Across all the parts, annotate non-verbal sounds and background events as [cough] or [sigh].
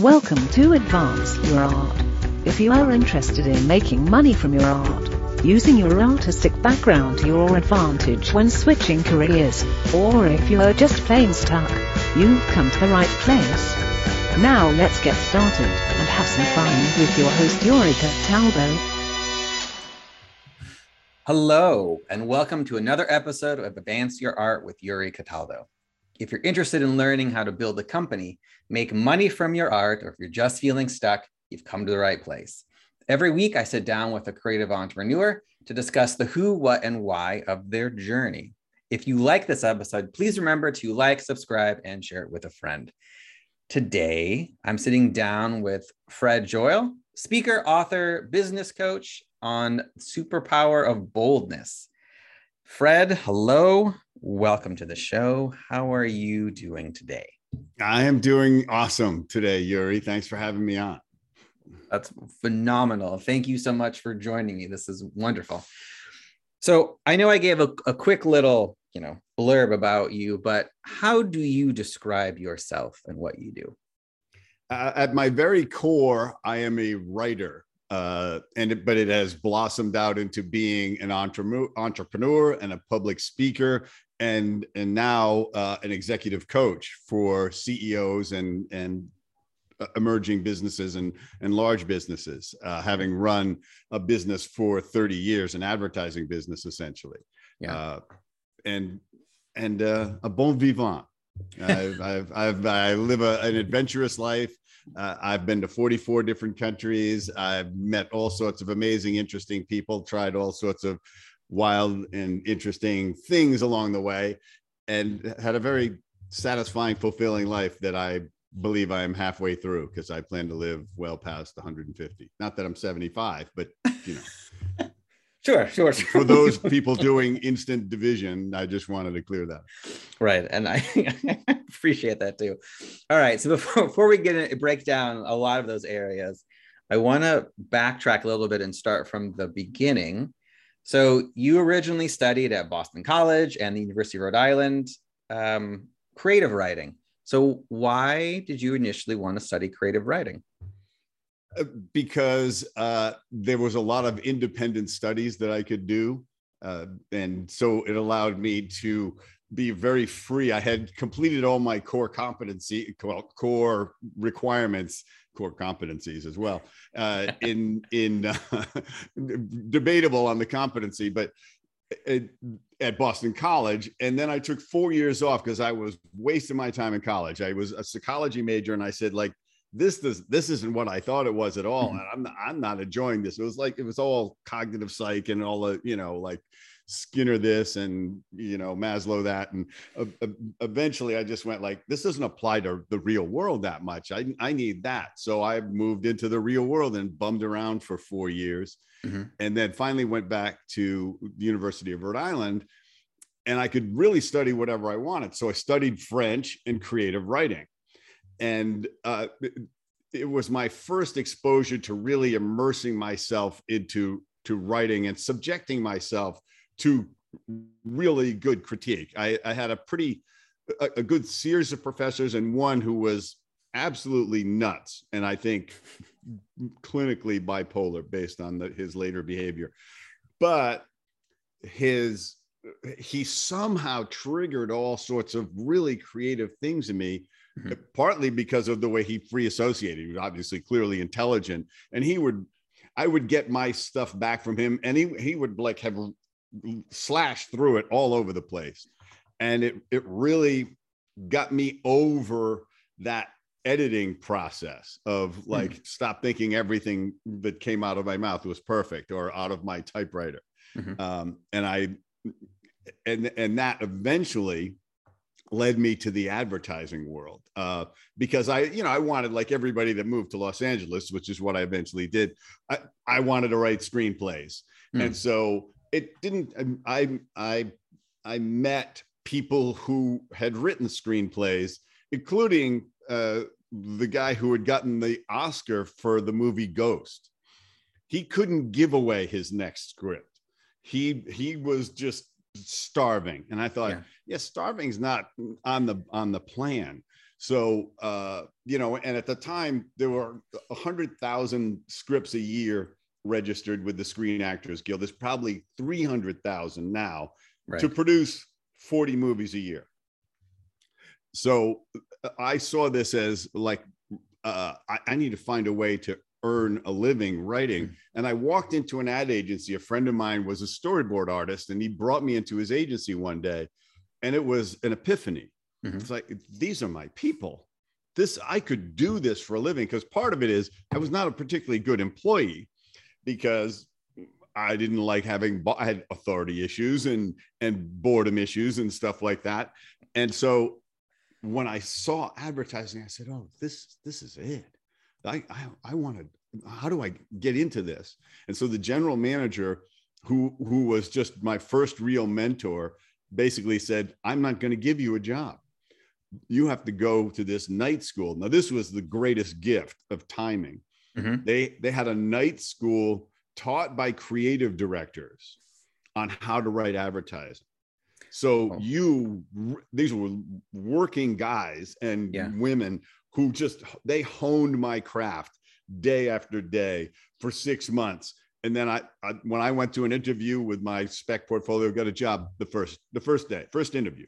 Welcome to Advance Your Art. If you are interested in making money from your art, using your artistic background to your advantage when switching careers, or if you are just plain stuck, you've come to the right place. Now let's get started and have some fun with your host Yuri Cataldo. Hello, and welcome to another episode of Advance Your Art with Yuri Cataldo. If you're interested in learning how to build a company, make money from your art, or if you're just feeling stuck, you've come to the right place. Every week, I sit down with a creative entrepreneur to discuss the who, what, and why of their journey. If you like this episode, please remember to like, subscribe, and share it with a friend. Today, I'm sitting down with Fred Joyal, speaker, author, business coach on superpower of boldness. Fred, hello. Welcome to the show. How are you doing today? I am doing awesome today, Yuri. Thanks for having me on. That's phenomenal. Thank you so much for joining me. This is wonderful. So I know I gave a, a quick little, you know, blurb about you, but how do you describe yourself and what you do? Uh, at my very core, I am a writer, uh, and it, but it has blossomed out into being an entre- entrepreneur and a public speaker, and and now uh, an executive coach for CEOs and and uh, emerging businesses and and large businesses, uh, having run a business for 30 years, an advertising business essentially, Yeah. uh, and and uh, a bon vivant. [laughs] I've, I've, I've, I live a, an adventurous life. Uh, I've been to 44 different countries. I've met all sorts of amazing, interesting people, tried all sorts of wild and interesting things along the way, and had a very satisfying, fulfilling life that I believe I am halfway through because I plan to live well past 150. Not that I'm 75, but you know, Sure, sure. [laughs] for those [laughs] people doing instant division, I just wanted to clear that. right, and I [laughs] appreciate that too. All right, so before, before we get in, break down a lot of those areas, I want to backtrack a little bit and start from the beginning. So you originally studied at Boston College and the University of Rhode Island um, creative writing. So why did you initially want to study creative writing? Uh, because uh, there was a lot of independent studies that I could do. Uh, and so it allowed me to be very free. I had completed all my core competency, well, core requirements, core competencies as well. Uh, [laughs] in in uh, [laughs] debatable on the competency, but at, at Boston College, and then I took four years off because I was wasting my time in college. I was a psychology major, and I said like this does this isn't what I thought it was at all. And I'm not, I'm not enjoying this. It was like it was all cognitive psych and all the you know like Skinner this and you know Maslow that, and uh, uh, eventually I just went like this doesn't apply to the real world that much. I I need that, so I moved into the real world and bummed around for four years, Mhm. and then finally went back to the University of Rhode Island, and I could really study whatever I wanted. So I studied French and creative writing and uh, it, was my first exposure to really immersing myself into to writing and subjecting myself to really good critique. I, I had a pretty a, a good series of professors and one who was absolutely nuts and I think clinically bipolar based on the, his later behavior, but his he somehow triggered all sorts of really creative things in me Mhm. partly because of the way he free associated. He was obviously clearly intelligent, and he would, I would get my stuff back from him, and he he would like have slashed through it all over the place, and it it really got me over that editing process of like stop thinking everything that came out of my mouth was perfect or out of my typewriter Mhm. um, and i and and that eventually led me to the advertising world uh, because I, you know, I wanted like everybody that moved to Los Angeles, which is what I eventually did. I, I wanted to write screenplays, Hmm. and so it didn't. I I I met people who had written screenplays, including uh, the guy who had gotten the Oscar for the movie Ghost. He couldn't give away his next script. He he was just starving, and I thought, Yeah. yeah, starving's not on the on the plan. So, uh, you know, and at the time there were a hundred thousand scripts a year registered with the Screen Actors Guild. There's probably 300,000 now Right. to produce 40 movies a year. So uh, I saw this as like, uh, I, I need to find a way to earn a living writing. Mhm. And I walked into an ad agency. A friend of mine was a storyboard artist, and he brought me into his agency one day. And it was an epiphany. Mhm. It's like, these are my people. This, I could do this for a living. Because part of it is I was not a particularly good employee because I didn't like having I had authority issues and and boredom issues and stuff like that. And so when I saw advertising, I said, "Oh, this this is it. I I, I want to. How do I get into this?" And so the general manager, who who was just my first real mentor, basically said, "I'm not going to give you a job. You have to go to this night school." Now this was the greatest gift of timing. Mhm. They they had a night school taught by creative directors on how to write advertising. So Oh. you these were working guys and Yeah. women who just they honed my craft day after day for 6 months. And then I, I when I went to an interview with my spec portfolio got a job the first the first day, first interview.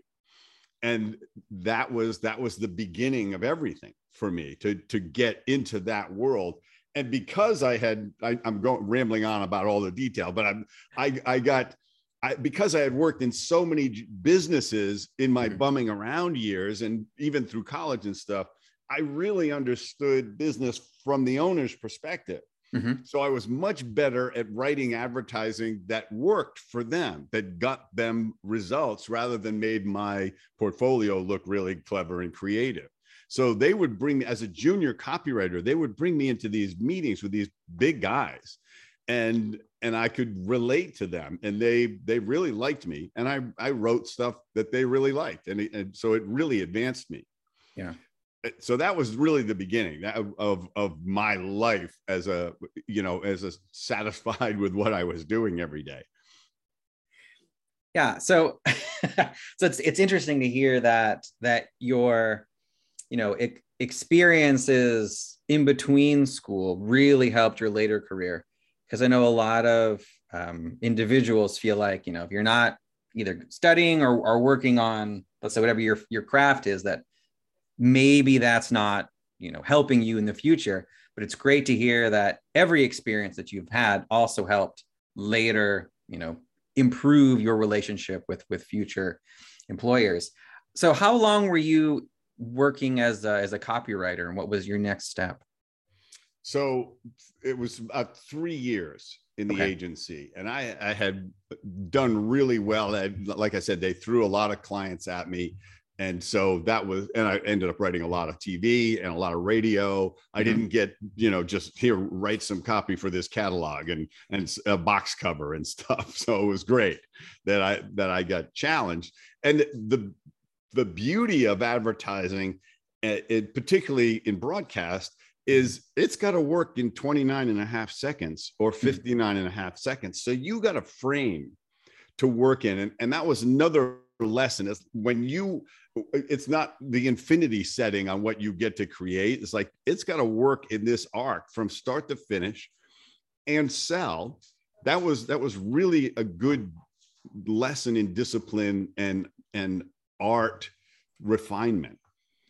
And that was that was the beginning of everything for me to to get into that world and because I had, I, I'm going rambling on about all the detail, but I'm, I, I got, I, because I had worked in so many businesses in my Mhm. bumming around years and even through college and stuff, I really understood business from the owner's perspective. Mhm. So I was much better at writing advertising that worked for them, that got them results rather than made my portfolio look really clever and creative. So they would bring me as a junior copywriter, they would bring me into these meetings with these big guys and and I could relate to them and they they really liked me and I I wrote stuff that they really liked and, and so it really advanced me. Yeah. So that was really the beginning of, of my life as a you know as a satisfied [laughs] with what I was doing every day. Yeah. So, [laughs] so it's it's interesting to hear that that your, you know, ex- experiences in between school really helped your later career. Because I know a lot of um, individuals feel like you know if you're not either studying or, or working on let's say whatever your your craft is that maybe that's not you know helping you in the future but it's great to hear that every experience that you've had also helped later you know improve your relationship with with future employers so how long were you working as a, as a copywriter and what was your next step So it was about three years in the Okay. agency, and I, I had done really well. Like I said, they threw a lot of clients at me. And so that was, and I ended up writing a lot of TV and a lot of radio. I Mhm. didn't get, you know, just here, write some copy for this catalog and, and a box cover and [laughs] stuff. So it was great that I, that I got challenged. And the, the beauty of advertising, eh, it, particularly in broadcast, is it's got to work in 29 and a half seconds or 59 and a half seconds. So you got a frame to work in. And, and that was another lesson is when you, it's not the infinity setting on what you get to create. It's like, it's got to work in this arc from start to finish and sell. That was, that was really a good lesson in discipline and, and art refinement.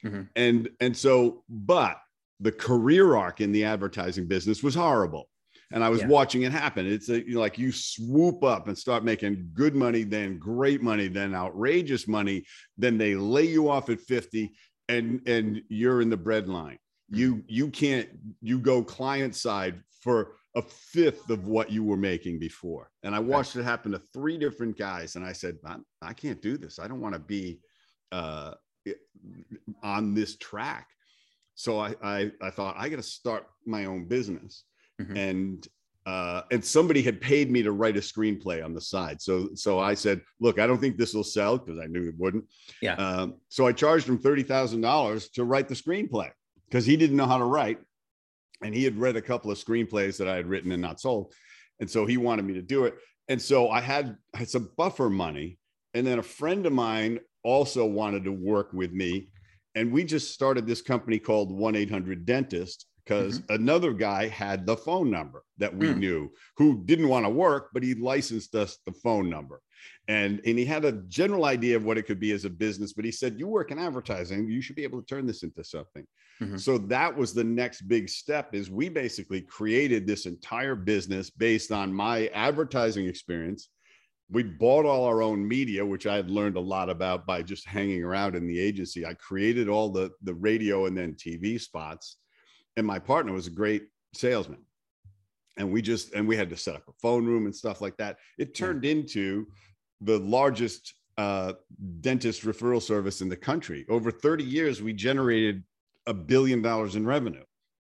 Mhm. And, and so, but the career arc in the advertising business was horrible. And I was Yeah. watching it happen. It's a, you know, like you swoop up and start making good money, then great money, then outrageous money. Then they lay you off at 50 and, and you're in the bread line. You, you can't, you go client side for a fifth of what you were making before. And I watched it happen to three different guys. And I said, I, I can't do this. I don't want to be uh, on this track. So I, I, I thought I got to start my own business. Mhm. And uh, and somebody had paid me to write a screenplay on the side. So so I said, look, I don't think this will sell because I knew it wouldn't. Yeah. Um, so I charged him thirty thousand dollars to write the screenplay because he didn't know how to write, and he had read a couple of screenplays that I had written and not sold, and so he wanted me to do it. And so I had I had some buffer money, and then a friend of mine also wanted to work with me, and we just started this company called 1-800-dentist because mm-hmm. another guy had the phone number that we mm. knew who didn't want to work but he licensed us the phone number and and he had a general idea of what it could be as a business but he said you work in advertising you should be able to turn this into something mm-hmm. so that was the next big step is we basically created this entire business based on my advertising experience we bought all our own media which i had learned a lot about by just hanging around in the agency i created all the the radio and then tv spots and my partner was a great salesman. And we just and we had to set up a phone room and stuff like that. It turned into the largest uh, dentist referral service in the country. Over 30 years we generated a billion dollars in revenue.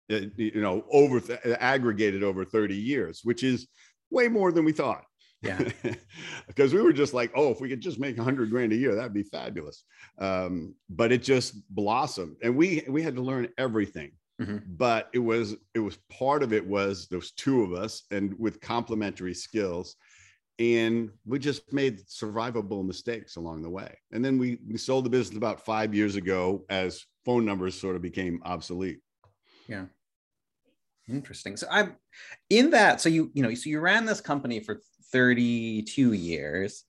It, you know over aggregated over 30 years which is way more than we thought. Yeah. [laughs] Because we were just like oh if we could just make 100 grand a year that'd be fabulous. Um, but it just blossomed. And we we had to learn everything Mm-hmm. But it was it was part of it was those two of us and with complementary skills. And we just made survivable mistakes along the way. And then we, we sold the business about five years ago as phone numbers sort of became obsolete. Yeah. Interesting. So I'm in that. So you, you know, so you ran this company for 32 years.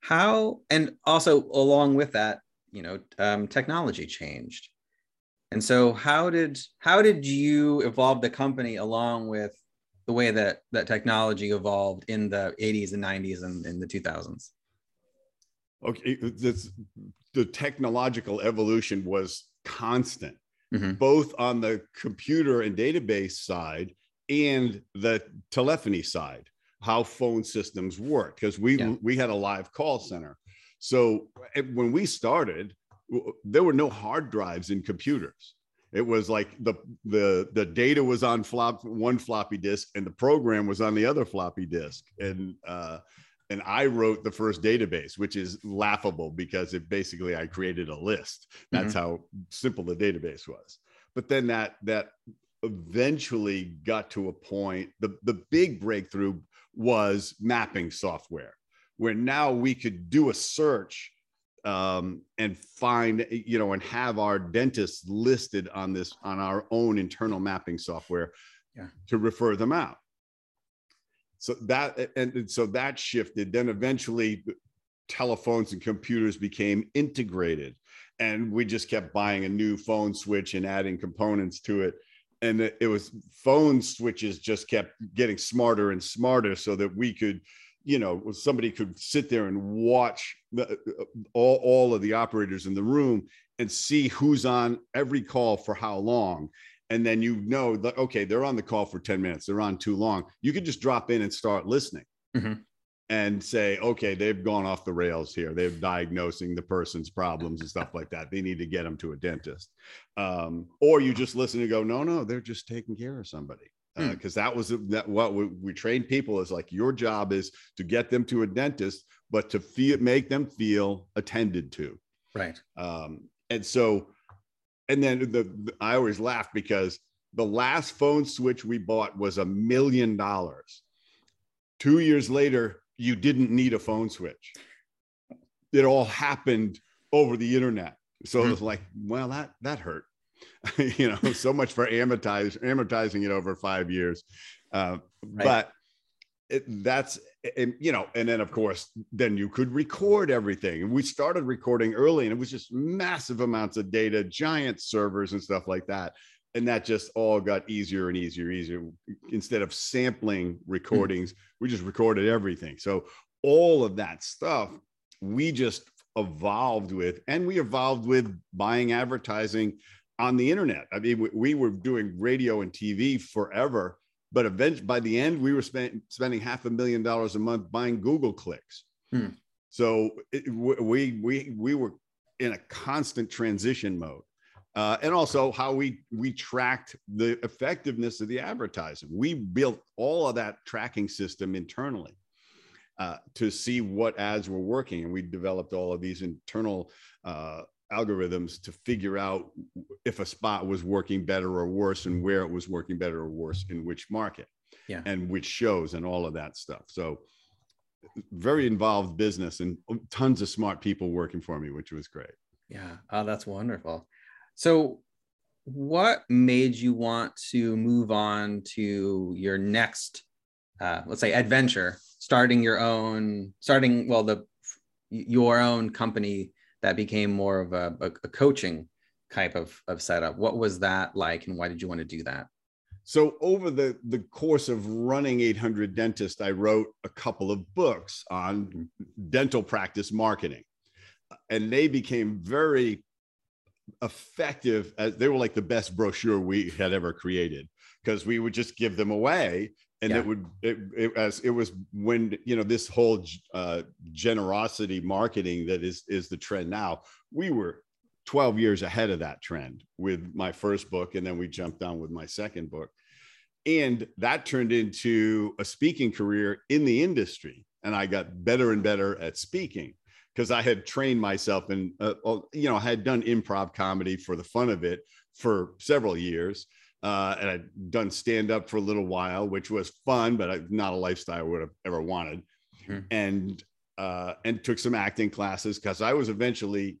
How, and also along with that, you know, um, technology changed. And so how did how did you evolve the company along with the way that that technology evolved in the 80s and 90s and in the 2000s? Okay, this, the technological evolution was constant, mm-hmm. both on the computer and database side and the telephony side, how phone systems work. Because we yeah. we had a live call center. So eh, when we started, there were no hard drives in computers. It was like the the the data was on flop one floppy disk and the program was on the other floppy disk. And uh, and I wrote the first database, which is laughable because it basically I created a list. That's mm-hmm. how simple the database was. But then that that eventually got to a point. The the big breakthrough was mapping software, where now we could do a search um, and find you know and have our dentists listed on this on our own internal mapping software yeah. to refer them out. So that and so that shifted. Then eventually telephones and computers became integrated and we just kept buying a new phone switch and adding components to it. And it was phone switches just kept getting smarter and smarter so that we could you know somebody could sit there and watch the, all, all of the operators in the room and see who's on every call for how long. And then you know that okay they're on the call for 10 minutes they're on too long. You could just drop in and start listening. Mm-hmm. and say okay they've gone off the rails here. They're diagnosing the person's problems and stuff like that. They need to get them to a dentist. Um, or you just listen and go no no they're just taking care of somebody because uh, hmm. that was that what we, we trained people is like your job is to get them to a dentist but to feel make them feel attended to. Right. Um, and so and then the, the i always laugh because the last phone switch we bought was a million dollars. Two years later you didn't need a phone switch. It all happened over the internet. So mm-hmm. it was like well that that hurt [laughs] you know, so much for amortize, amortizing it over five years. Uh, right. But it, that's, and, you know, and then of course, then you could record everything. And we started recording early and it was just massive amounts of data, giant servers and stuff like that. And that just all got easier and easier, and easier. Instead of sampling recordings, mm. we just recorded everything. So all of that stuff, we just evolved with, and we evolved with buying advertising on the internet. I mean, we, we were doing radio and TV forever, but eventually by the end, we were spend, spending half a million dollars a month buying Google clicks. Hmm. So it, we we we were in a constant transition mode. Uh, and also how we we tracked the effectiveness of the advertising. We built all of that tracking system internally uh, to see what ads were working, and we developed all of these internal uh, algorithms to figure out if a spot was working better or worse and where it was working better or worse in which market yeah. and which shows and all of that stuff so very involved business and tons of smart people working for me which was great Yeah. Oh, that's wonderful. So, what made you want to move on to your next, uh, let's say, adventure, starting your own, starting, well, the your own company that became more of a, a, a coaching type of, of setup? What was that like, and why did you want to do that? So over the the course of running 800 Dentist, I wrote a couple of books on dental practice marketing, and they became very effective. As they were like the best brochure we had ever created because we would just give them away, and yeah. it would it, it, as it was when you know this whole uh, generosity marketing that is is the trend now. We were 12 years ahead of that trend with my first book and then we jumped on with my second book and that turned into a speaking career in the industry and i got better and better at speaking because i had trained myself and uh, you know i had done improv comedy for the fun of it for several years uh, and i'd done stand up for a little while which was fun but not a lifestyle i would have ever wanted mm-hmm. and uh, and took some acting classes because i was eventually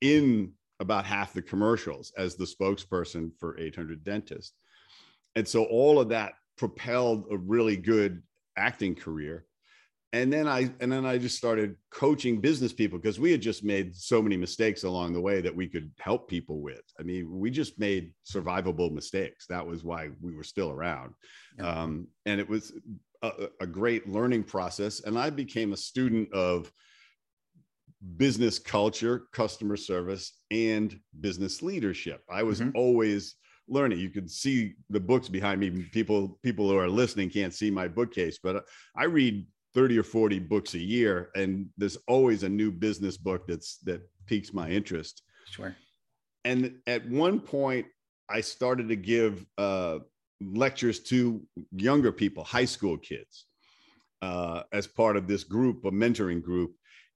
in about half the commercials as the spokesperson for 800 Dentists. And so all of that propelled a really good acting career. And then I and then I just started coaching business people because we had just made so many mistakes along the way that we could help people with. I mean, we just made survivable mistakes. That was why we were still around. Yeah. Um, and it was a, a great learning process. And I became a student of business culture, customer service, and business leadership. I was mm-hmm. always learning. You can see the books behind me. People people who are listening can't see my bookcase, but I read 30 or 40 books a year and there's always a new business book that's that piques my interest. Sure. And at one point I started to give uh, lectures to younger people, high school kids, uh, as part of this group, a mentoring group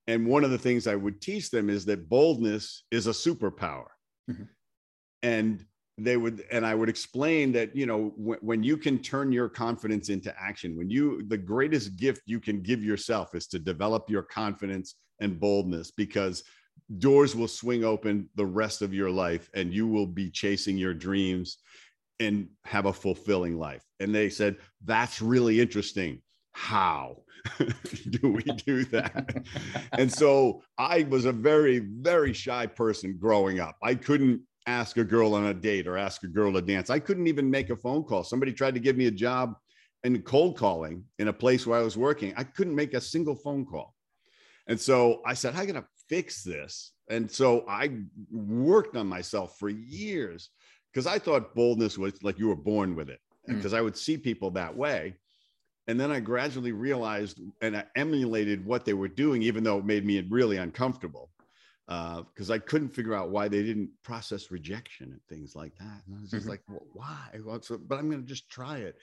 and one of the things I would teach them is that boldness is a superpower. Mm-hmm. And they would, and I would explain that, you know, when, when you can turn your confidence into action, when you, the greatest gift you can give yourself is to develop your confidence and boldness because doors will swing open the rest of your life and you will be chasing your dreams and have a fulfilling life. And they said, that's really interesting. How? [laughs] do we do that? and so I was a very, very shy person growing up. I couldn't ask a girl on a date or ask a girl to dance. I couldn't even make a phone call. Somebody tried to give me a job in cold calling in a place where I was working. I couldn't make a single phone call. And so I said, I got to fix this. And so I worked on myself for years because I thought boldness was like you were born with it. Because mm. I would see people that way. And then I gradually realized and I emulated what they were doing, even though it made me really uncomfortable because uh, I couldn't figure out why they didn't process rejection and things like that. And I was just mm-hmm. like, well, why? Well, so, but I'm going to just try it.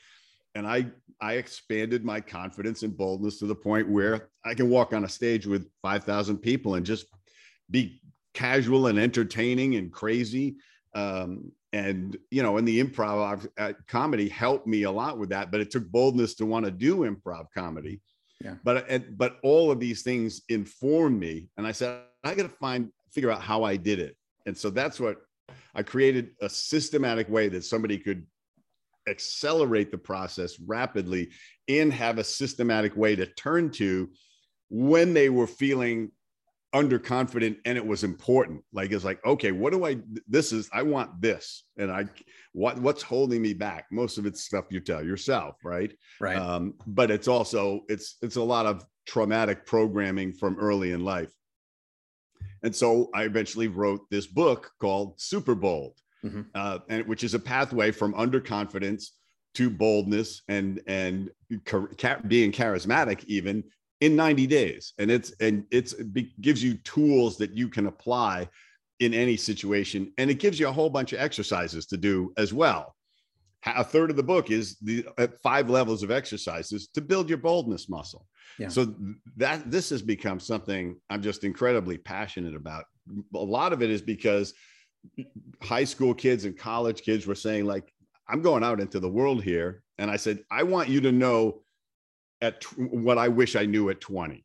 And I I expanded my confidence and boldness to the point where I can walk on a stage with 5,000 people and just be casual and entertaining and crazy. Um, and you know and the improv uh, comedy helped me a lot with that but it took boldness to want to do improv comedy yeah. But but all of these things informed me and i said i got to find figure out how i did it. And so that's what i created a systematic way that somebody could accelerate the process rapidly and have a systematic way to turn to when they were feeling underconfident and it was important. Like it's like okay what do i this is i want this and i what what's holding me back? Most of it's stuff you tell yourself right? Right. Um, but it's also it's it's a lot of traumatic programming from early in life. And so i eventually wrote this book called super bold mm-hmm. uh, and which is a pathway from underconfidence to boldness and and being charismatic even in 90 days. And it's and it's it gives you tools that you can apply in any situation. And it gives you a whole bunch of exercises to do as well. A third of the book is the uh, five levels of exercises to build your boldness muscle. Yeah. so that this has become something i'm just incredibly passionate about. A lot of it is because high school kids and college kids were saying like i'm going out into the world here. And i said i want you to know at what I wish I knew at 20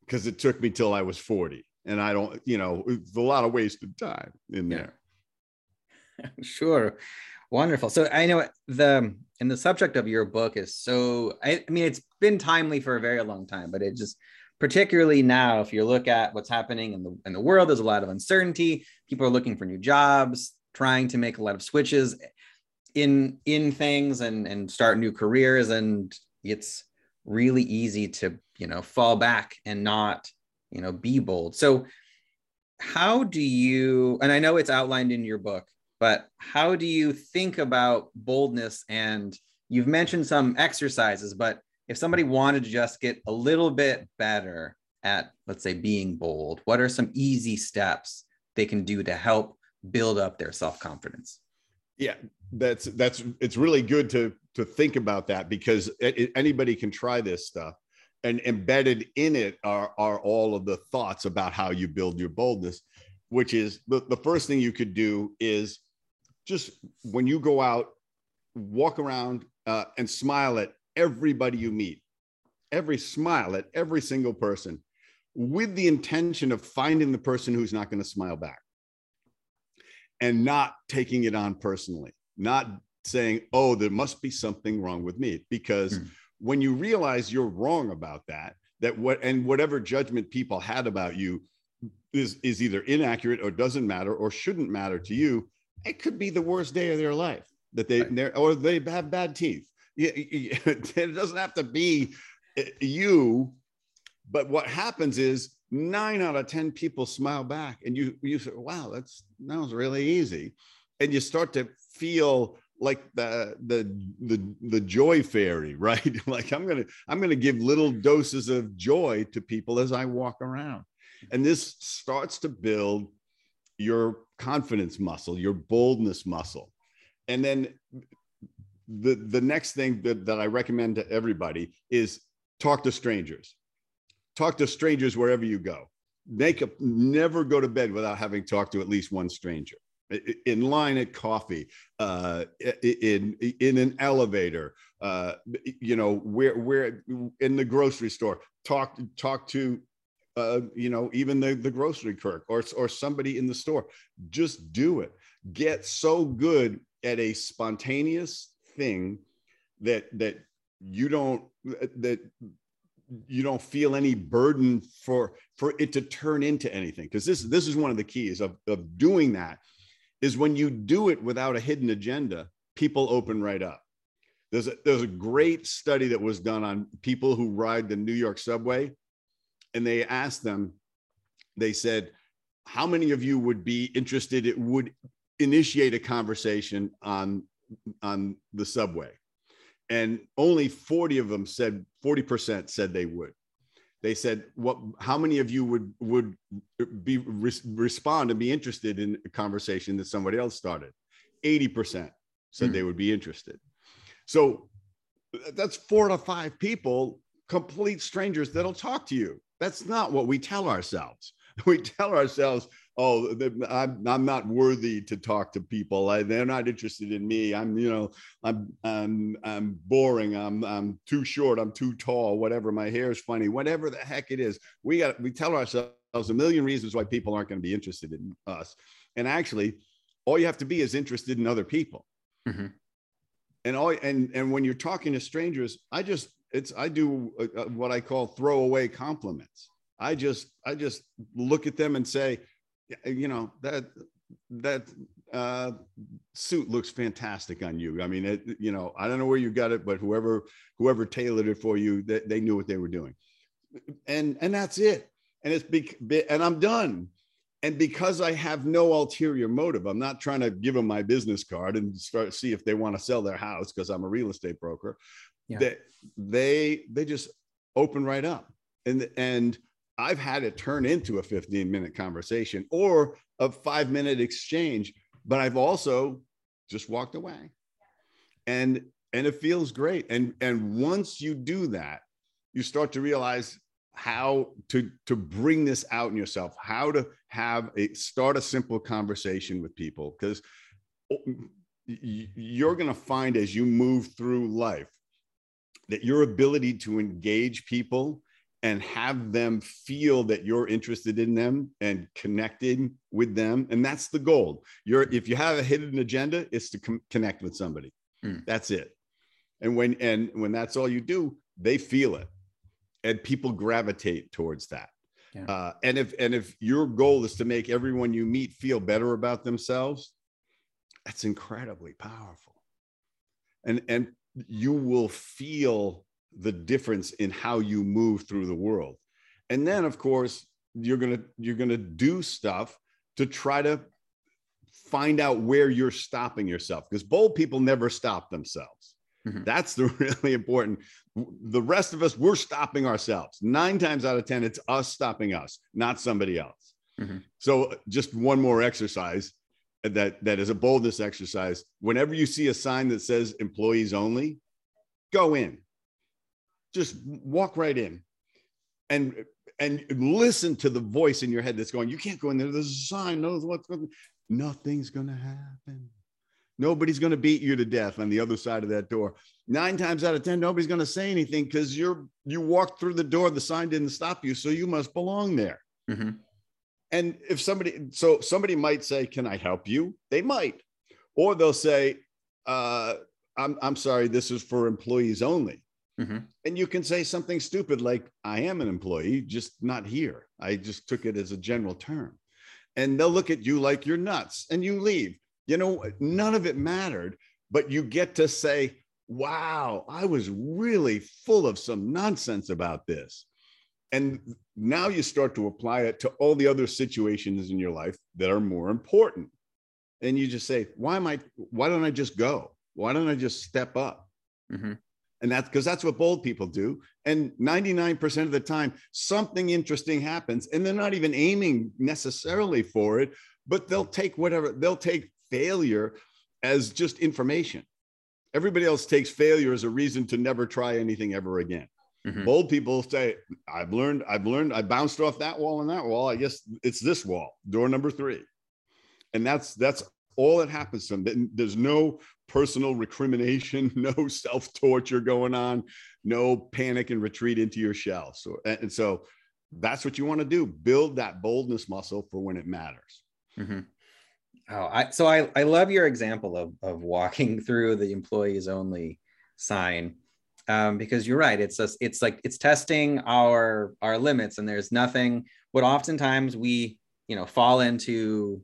because it took me till I was 40. and I don't, you know, it's a lot of wasted time in there. Yeah. [laughs] sure. Wonderful. So I know the and the subject of your book is so I, I mean it's been timely for a very long time, but it just particularly now, if you look at what's happening in the in the world, there's a lot of uncertainty. People are looking for new jobs, trying to make a lot of switches in in things and and start new careers, and it's really easy to you know fall back and not you know be bold. So how do you and I know it's outlined in your book but how do you think about boldness? And you've mentioned some exercises, but if somebody wanted to just get a little bit better at, let's say, being bold, what are some easy steps they can do to help build up their self confidence? Yeah, that's that's it's really good to to think about that because it, anybody can try this stuff. And embedded in it are are all of the thoughts about how you build your boldness which is the, the first thing you could do is just when you go out, walk around uh, and smile at everybody you meet, every smile at every single person with the intention of finding the person who's not going to smile back and not taking it on personally, not saying, oh, there must be something wrong with me. Because mm. when you realize you're wrong about that, that what and whatever judgment people had about you is, is either inaccurate or doesn't matter or shouldn't matter to you, it could be the worst day of their life that they right. or they have bad teeth. [laughs] [laughs] It doesn't have to be uh, you, but what happens is nine out of ten people smile back, and you you say, "Wow, that's that was really easy," and you start to feel like the the the the joy fairy, [laughs] right? like I'm gonna I'm gonna give little doses of joy to people as I walk around, and this starts to build your confidence muscle, your boldness muscle. And then the the next thing that, that I recommend to everybody is talk to strangers. Talk to strangers wherever you go. Make a never go to bed without having talked to at least one stranger. In line at coffee, uh, in in an elevator, uh, you know, where where in the grocery store. Talk talk to uh, you know, even the, the grocery clerk or, or somebody in the store. Just do it. Get so good at a spontaneous thing that that you don't that you don't feel any burden for for it to turn into anything because this this is one of the keys of, of doing that is when you do it without a hidden agenda people open right up there's a, there's a great study that was done on people who ride the new york subway and they asked them, they said, how many of you would be interested, it would initiate a conversation on, on the subway? And only 40 of them said, 40% said they would. They said, what, how many of you would, would be re- respond and be interested in a conversation that somebody else started? 80% said mm. they would be interested. So that's four to five people, complete strangers that'll talk to you. That's not what we tell ourselves. [laughs] We tell ourselves, oh, I'm, I'm not worthy to talk to people. I, they're not interested in me. I'm, you know, I'm, I'm, I'm boring. I'm, I'm too short. I'm too tall. Whatever. My hair is funny. Whatever the heck it is, we got. We tell ourselves a million reasons why people aren't going to be interested in us. And actually, all you have to be is interested in other people. Mm-hmm. And all and and when you're talking to strangers, I just it's I do uh, uh, what I call throwaway compliments. I just I just look at them and say, you know that that uh, suit looks fantastic on you. I mean, it, you know, I don't know where you got it, but whoever whoever tailored it for you, they, they knew what they were doing, and and that's it. And it's big, and I'm done. And because I have no ulterior motive, I'm not trying to give them my business card and start see if they want to sell their house because I'm a real estate broker yeah. that they they just open right up and and i've had it turn into a 15 minute conversation or a five minute exchange but i've also just walked away. And and it feels great. And and once you do that you start to realize how to to bring this out in yourself how to have a start a simple conversation with people because you're going to find as you move through life that your ability to engage people and have them feel that you're interested in them and connected with them. And that's the goal. You're if you have a hidden agenda it's to com- connect with somebody. Mm. that's it. And when and when that's all you do they feel it. And people gravitate towards that. Yeah. uh, and if and if your goal is to make everyone you meet feel better about themselves that's incredibly powerful. And and you will feel the difference in how you move through the world. And then of course you're going to you're going to do stuff to try to find out where you're stopping yourself because bold people never stop themselves. Mm-hmm. that's the [laughs] really important. The rest of us we're stopping ourselves. Nine times out of ten it's us stopping us not somebody else. Mm-hmm. so just one more exercise that that is a boldness exercise. Whenever you see a sign that says employees only go in just walk right in and and listen to the voice in your head that's going you can't go in there. There's a sign. Knows what's going nothing's going to happen. Nobody's going to beat you to death on the other side of that door. Nine times out of ten nobody's going to say anything because you're you walked through the door. The sign didn't stop you so you must belong there. Mm-hmm. and if somebody so somebody might say can i help you? They might. Or they'll say uh, I'm, I'm sorry this is for employees only Mm-hmm. And you can say something stupid like, I am an employee, just not here. I just took it as a general term. And they'll look at you like you're nuts and you leave. You know, none of it mattered, but you get to say, wow, I was really full of some nonsense about this. And now you start to apply it to all the other situations in your life that are more important. And you just say, why am I, why don't I just go? Why don't I just step up? Mm-hmm. And that's because that's what bold people do. And 99% of the time, something interesting happens, and they're not even aiming necessarily for it, but they'll take whatever, they'll take failure as just information. Everybody else takes failure as a reason to never try anything ever again. Mm-hmm. Bold people say, I've learned, I've learned, I bounced off that wall and that wall. I guess it's this wall, door number three. And that's that's all that happens to them. There's no personal recrimination, [laughs] no self torture going on, no panic and retreat into your shell. So, and so that's what you want to do build that boldness muscle for when it matters. Mm-hmm. Oh, I, so I, I love your example of, of walking [laughs] through the employees only sign um, because you're right. It's just, it's like, it's testing our, our limits and there's nothing, what oftentimes we, you know, fall into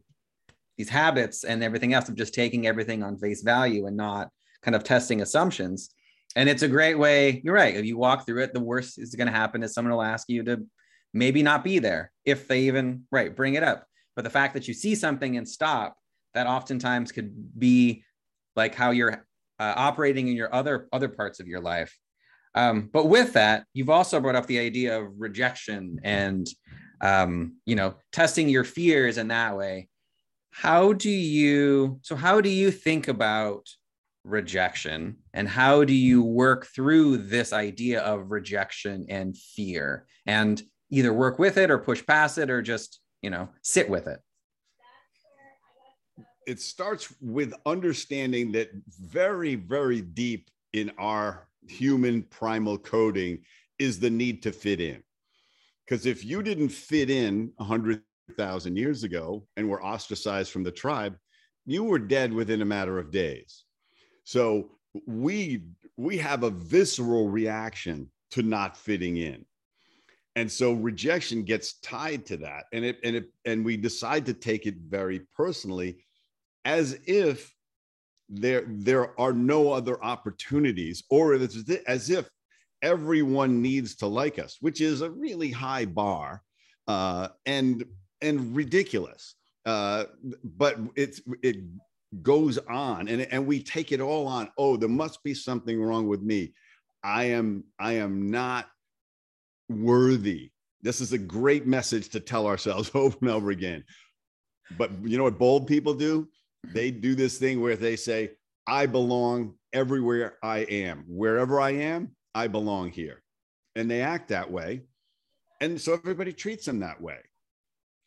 these habits and everything else of just taking everything on face value and not kind of testing assumptions. And it's a great way. You're right. If you walk through it, the worst is going to happen is someone will ask you to maybe not be there if they even right bring it up. But the fact that you see something and stop, that oftentimes could be like how you're uh, operating in your other other parts of your life. Um, but with that, you've also brought up the idea of rejection and um, you know testing your fears in that way how do you so how do you think about rejection? And how do you work through this idea of rejection and fear? And either work with it or push past it or just you know sit with it? It starts with understanding that very very deep in our human primal coding is the need to fit in. Because if you didn't fit in 100 thousand years ago and were ostracized from the tribe, you were dead within a matter of days. So we we have a visceral reaction to not fitting in. And so rejection gets tied to that. And it and it and we decide to take it very personally as if there there are no other opportunities or as if everyone needs to like us which is a really high bar uh, and and ridiculous. Uh, but it's it goes on, and and we take it all on. Oh, there must be something wrong with me. I am I am not worthy. This is a great message to tell ourselves [laughs] over and over again. But you know what bold people do? They do this thing where they say, I belong everywhere I am. Wherever I am, I belong here. And they act that way. And so everybody treats them that way.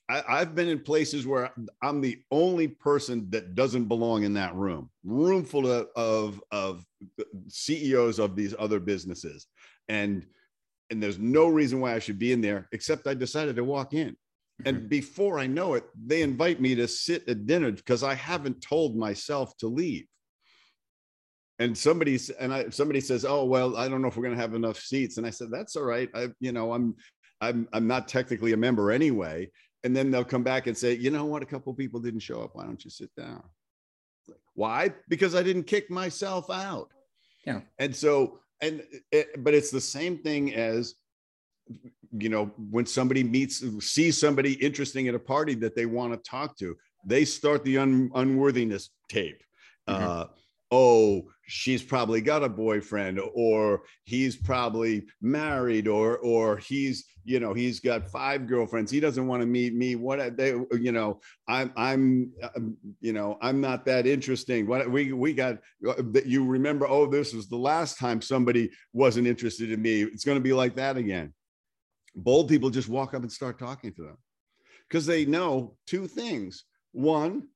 I, have been in places where I'm the only person that doesn't belong in that room, room full of, of, of CEOs of these other businesses. And and there's no reason why I should be in there except I decided to walk in. Mm-hmm. And before I know it, they invite me to sit at dinner because I haven't told myself to leave. And somebody and I somebody says, "Oh well, I don't know if we're going to have enough seats." And I said, "That's all right. I, you know, I'm, I'm, I'm not technically a member anyway." And then they'll come back and say, "You know what? A couple people didn't show up. Why don't you sit down?" Why? Because I didn't kick myself out. Yeah. And so, and it, but it's the same thing as you know when somebody meets sees somebody interesting at a party that they want to talk to they start the un, unworthiness tape mm-hmm. uh, oh she's probably got a boyfriend or he's probably married or or he's you know he's got five girlfriends. He doesn't want to meet me. What they you know i'm i'm um, you know i'm not that interesting. What we we got you remember oh this was the last time somebody wasn't interested in me. It's going to be like that again. Bold people just walk up and start talking to them because they know two things. One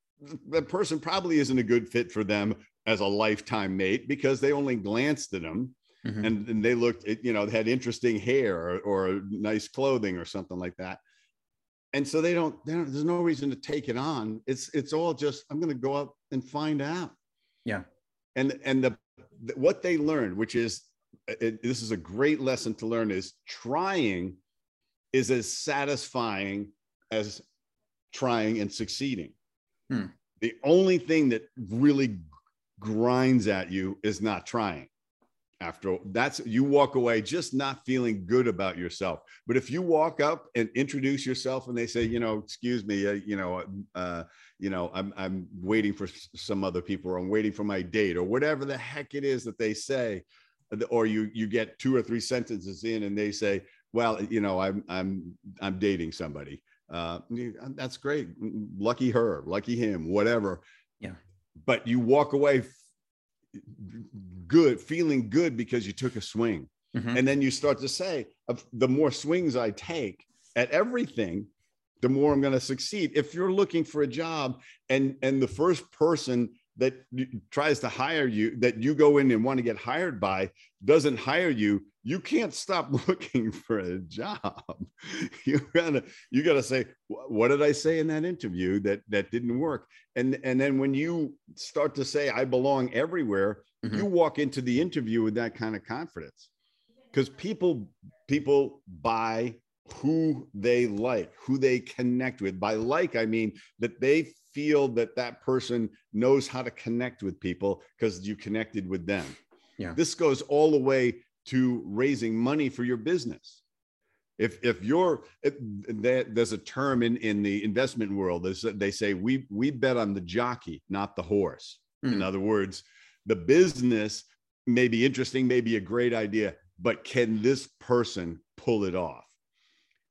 the person probably isn't a good fit for them as a lifetime mate because they only glanced at him mm-hmm. and, and, they looked, you know, they had interesting hair or, or nice clothing or something like that. And so they don't, they don't, there's no reason to take it on. It's, it's all just, I'm going to go out and find out. Yeah. And, and the, the what they learned, which is, it, this is a great lesson to learn is trying is as satisfying as trying and succeeding. Hmm. The only thing that really grinds at you is not trying. After that's you walk away just not feeling good about yourself. But if you walk up and introduce yourself and they say you know excuse me uh, you know uh, you know I'm, I'm waiting for some other people or i'm waiting for my date or whatever the heck it is that they say or you you get two or three sentences in and they say well you know i'm i'm i'm dating somebody. Uh, that's great. Lucky her lucky him whatever but you walk away good, feeling good because you took a swing. Mm-hmm. And then you start to say, the more swings I take at everything, the more I'm going to succeed. If you're looking for a job and and the first person that tries to hire you that you go in and want to get hired by doesn't hire you you can't stop [laughs] looking for a job. [laughs] You gotta you gotta say what did i say in that interview that that didn't work? And and then when you start to say i belong everywhere mm-hmm. you walk into the interview with that kind of confidence. Because people people buy who they like who they connect with. By like i mean that they feel that that person knows how to connect with people because you connected with them. Yeah. This goes all the way to raising money for your business. If if you're if, there's a term in in the investment world they say we we bet on the jockey not the horse. Mm. In other words, the business may be interesting, may be a great idea, but can this person pull it off?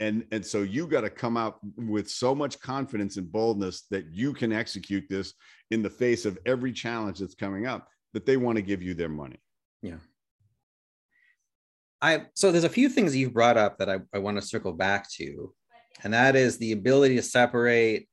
And and so you got to come out with so much confidence and boldness that you can execute this in the face of every challenge that's coming up that they want to give you their money. Yeah. I so there's a few things you've brought up that i, I want to circle back to and that is the ability to separate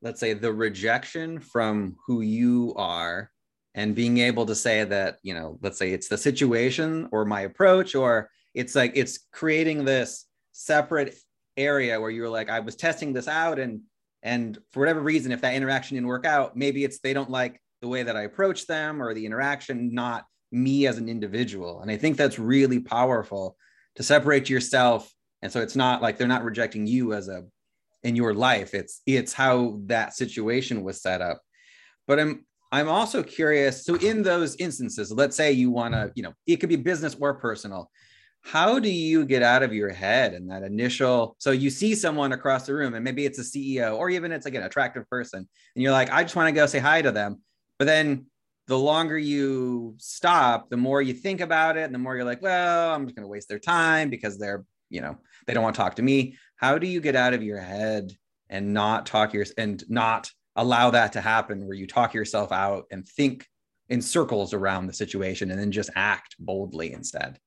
let's say the rejection from who you are and being able to say that you know let's say it's the situation or my approach or it's like it's creating this separate area where you're like, I was testing this out and and for whatever reason, if that interaction didn't work out, maybe it's they don't like the way that I approach them or the interaction, not me as an individual. And I think that's really powerful to separate yourself. And so it's not like they're not rejecting you as a in your life. It's it's how that situation was set up. But I'm I'm also curious. So in those instances, let's say you want to, you know, it could be business or personal how do you get out of your head and that initial so you see someone across the room and maybe it's a ceo or even it's like an attractive person and you're like i just want to go say hi to them. But then the longer you stop the more you think about it and the more you're like well i'm just going to waste their time because they're you know they don't want to talk to me. How do you get out of your head and not talk your and not allow that to happen where you talk yourself out and think in circles around the situation and then just act boldly instead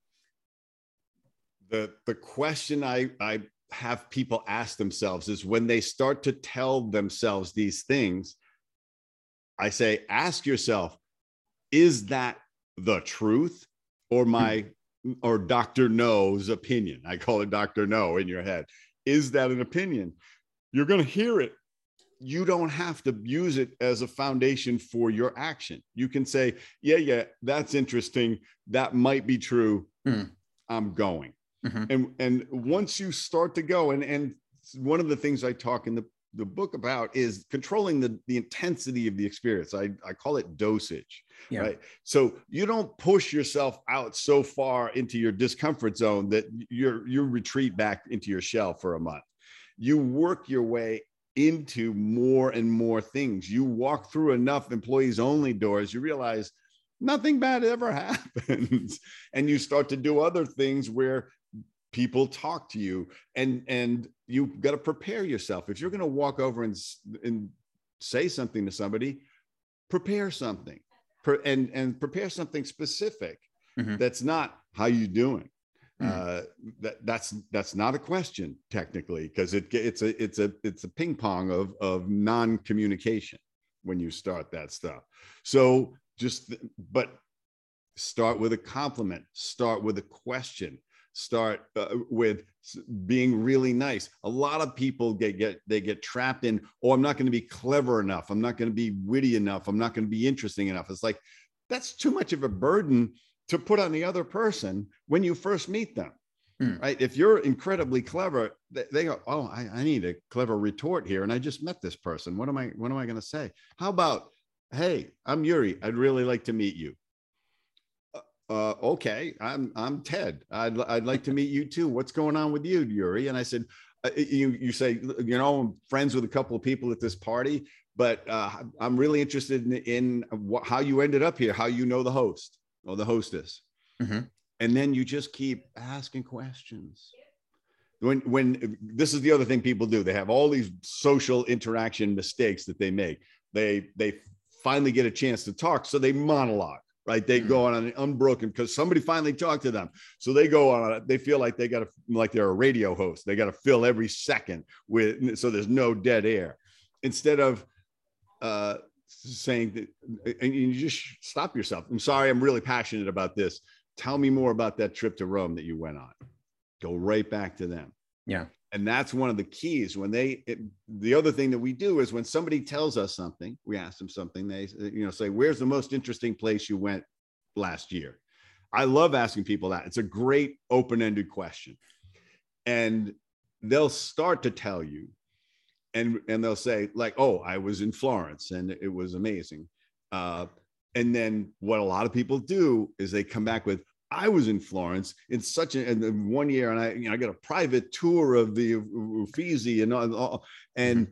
the the question I I have people ask themselves is when they start to tell themselves these things, I say, ask yourself, is that the truth or my or Dr. No's opinion. I call it Dr. No in your head. Is that an opinion? You're going to hear it. You don't have to use it as a foundation for your action. You can say, Yeah, yeah, that's interesting. That might be true. Mm. I'm going. Mm-hmm. And and once you start to go, and and one of the things I talk in the the book about is controlling the, the intensity of the experience. I, I call it dosage, Yeah. right? So you don't push yourself out so far into your discomfort zone that you're you retreat back into your shell for a month. You work your way into more and more things. You walk through enough employees only doors, you realize nothing bad ever [laughs] happens. and you start to do other things where people talk to you and and you've got to prepare yourself. If you're going to walk over and and say something to somebody prepare something. And and prepare something specific Mhm. that's not how you doing? Mhm. uh that that's that's not a question technically because it it's a it's a it's a ping pong of of non-communication when you start that stuff. So just but start with a compliment start with a question start uh, with being really nice. A lot of people get get they get trapped in oh i'm not going to be clever enough. I'm not going to be witty enough. I'm not going to be interesting enough. It's like that's too much of a burden to put on the other person when you first meet them Hmm. right? If you're incredibly clever they, they go oh I, I need a clever retort here and i just met this person. What am i what am i going to say? How about hey i'm yuri. I'd really like to meet you uh, okay, I'm I'm Ted. I'd I'd like to meet you too. What's going on with you, Yuri? And I said, uh, you you say, you know, I'm friends with a couple of people at this party, but uh, I'm really interested in, in what, how you ended up here, how you know the host or the hostess, Mhm. and then you just keep asking questions. When when this is the other thing people do, they have all these social interaction mistakes that they make. They they finally get a chance to talk, so they monologue right? They go on an unbroken because somebody finally talked to them. So they go on. They feel like they got to, like they're a radio host. They got to fill every second with, so there's no dead air. Instead of uh, saying that, and you just stop yourself. I'm sorry, I'm really passionate about this. Tell me more about that trip to Rome that you went on. Go right back to them. Yeah. And that's one of the keys when they, it, the other thing that we do is when somebody tells us something, we ask them something, they, you know, say, where's the most interesting place you went last year? I love asking people that. It's a great open ended question. And they'll start to tell you, and, and they'll say, like, oh, I was in Florence and it was amazing. Uh, and then what a lot of people do is they come back with, I was in Florence in such a in one year, and I you know I got a private tour of the Uffizi and all, and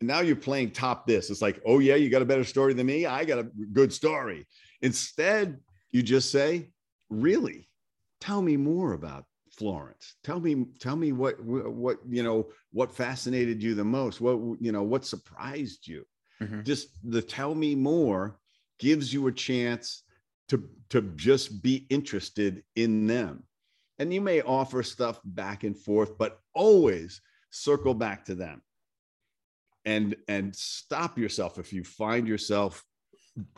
now you're playing top this. It's like, oh yeah, you got a better story than me. I got a good story. Instead, you just say, really, tell me more about Florence. Tell me, tell me what what you know what fascinated you the most. What you know what surprised you. Mhm. Just the tell me more gives you a chance to to just be interested in them. And you may offer stuff back and forth but always circle back to them and and stop yourself if you find yourself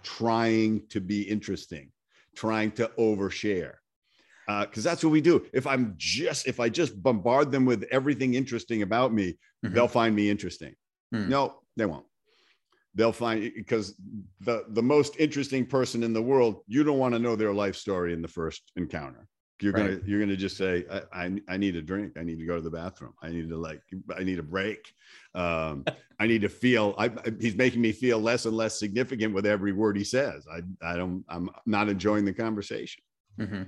trying to be interesting trying to overshare. Because that's what we do. If i'm just if i just bombard them with everything interesting about me Mhm. they'll find me interesting. Hmm. no they won't they'll find because the the most interesting person in the world you don't want to know their life story in the first encounter. You're gonna you're gonna just say I, I i need a drink. I need to go to the bathroom. I need to like i need a break. Um i need to feel I, I- he's making me feel less and less significant with every word he says. I i don't i'm not enjoying the conversation. Mm-hmm.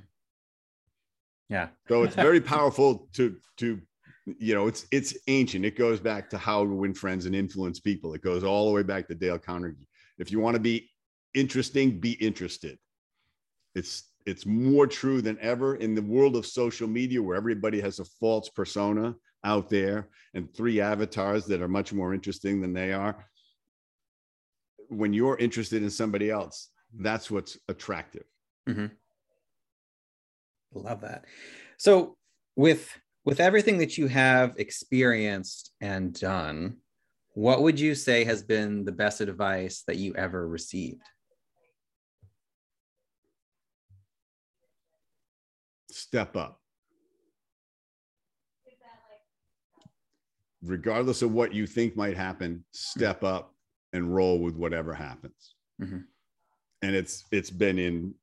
Yeah. so it's very powerful to to you know it's it's ancient. It goes back to how to win friends and influence people. It goes all the way back to dale carnegie. If you want to be interesting be interested. It's it's more true than ever in the world of social media where everybody has a false persona out there and three avatars that are much more interesting than they are. When you're interested in somebody else that's what's attractive. Mm-hmm. Love that. So with with everything that you have experienced and done, what would you say has been the best advice that you ever received? step up. Regardless of what you think might happen, step up and roll with whatever happens. Mm-hmm. And it's it's been in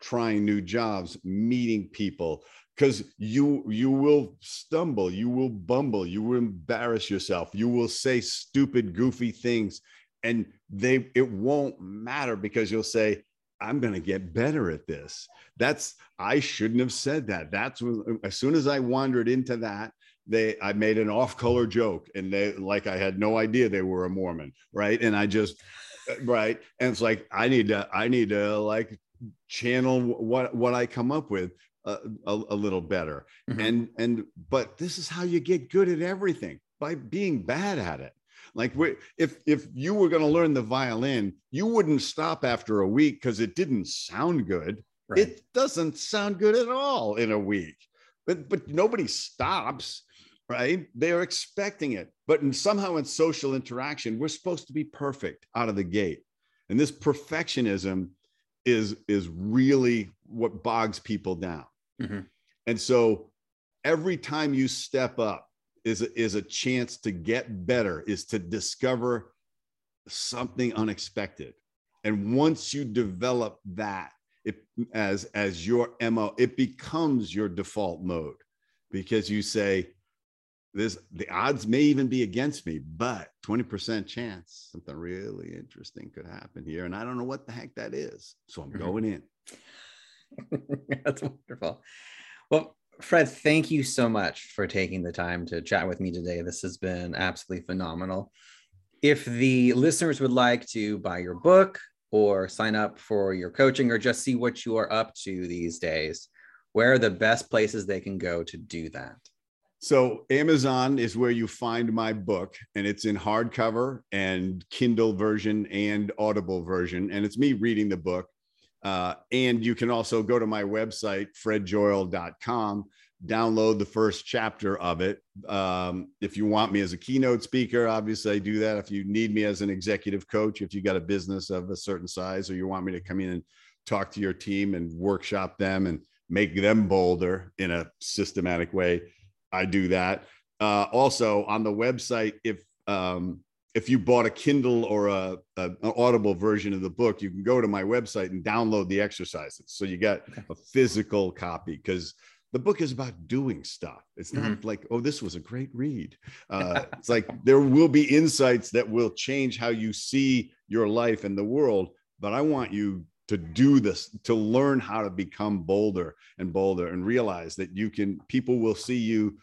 trying new jobs, meeting people, because you you will stumble, you will bumble, you will embarrass yourself, you will say stupid, goofy things, and they it won't matter because you'll say, I'm going to get better at this. That's I shouldn't have said that. That's as soon as I wandered into that, they I made an off-color joke and they like I had no idea they were a Mormon, right? And I just uh, right and it's like I need to I need to like channel what what I come up with a, a, a little better. Mhm. And and but this is how you get good at everything by being bad at it. Like if if you were going to learn the violin, you wouldn't stop after a week because it didn't sound good. Right. It doesn't sound good at all in a week. But but nobody stops, right? They are expecting it. But in, somehow in social interaction, we're supposed to be perfect out of the gate. And this perfectionism is is really what bogs people down. Mhm. And so every time you step up is a, is a chance to get better, is to discover something unexpected. And once you develop that, it as as your mo, it becomes your default mode because you say, "This the odds may even be against me, but twenty percent chance something really interesting could happen here, and I don't know what the heck that is, so I'm Mhm. going in." [laughs] That's wonderful. Well, Fred, thank you so much for taking the time to chat with me today. This has been absolutely phenomenal. If the listeners would like to buy your book or sign up for your coaching or just see what you are up to these days, where are the best places they can go to do that? So Amazon is where you find my book, and it's in hardcover and Kindle version and Audible version, and it's me reading the book. Uh, and you can also go to my website, fredjoyal.com, download the first chapter of it. Um, if you want me as a keynote speaker, obviously I do that. If you need me as an executive coach, if you got a business of a certain size, or you want me to come in and talk to your team and workshop them and make them bolder in a systematic way, I do that. Uh, also on the website, if um, if you bought a Kindle or a, a an Audible version of the book, you can go to my website and download the exercises. So you get Okay. a physical copy because the book is about doing stuff. It's not like, oh, this was a great read. [laughs] Uh, it's like there will be insights that will change how you see your life and the world. But I want you to do this, to learn how to become bolder and bolder and realize that you can, people will see you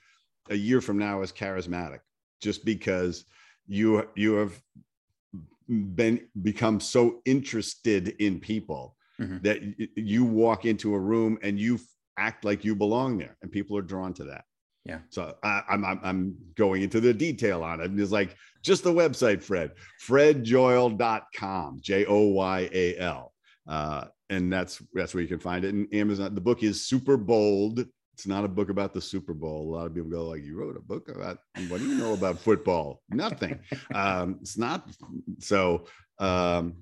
a year from now as charismatic just because you you have been become so interested in people Mhm. that y- you walk into a room and you act like you belong there and people are drawn to that Yeah. so I, I'm, I'm i'm going into the detail on it it's like just the website fred fredjoyal.com j-o-y-a-l uh, and that's that's where you can find it and amazon the book is super bold it's not a book about the super bowl a lot of people go like you wrote a book about what do you know about football nothing um, it's not so um,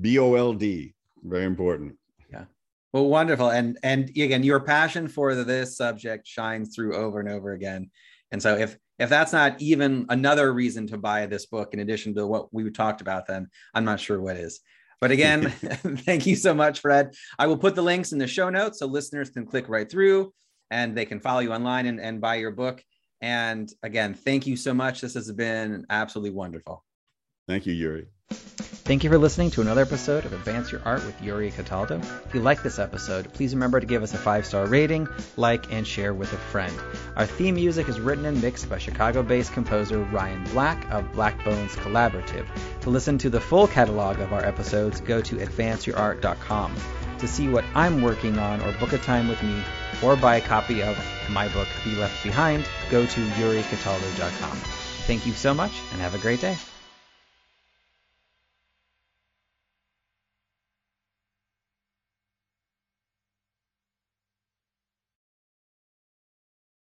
b-o-l-d very important Yeah. Well, wonderful. And and again, your passion for this subject shines through over and over again. And so if if that's not even another reason to buy this book in addition to what we talked about, then I'm not sure what is. But again, [laughs] [laughs] thank you so much, Fred. I will put the links in the show notes so listeners can click right through and they can follow you online and, and buy your book. And again, thank you so much. This has been absolutely wonderful. thank you yuri Thank you for listening to another episode of Advance Your Art with Yuri Cataldo. If you like this episode, please remember to give us a five star rating, like, and share with a friend. Our theme music is written and mixed by Chicago based composer Ryan Black of Black Bones Collaborative. To listen to the full catalog of our episodes, go to advanceyourart.com. To see what I'm working on or book a time with me or buy a copy of my book, Be Left Behind, go to yuricataldo.com. Thank you so much and have a great day.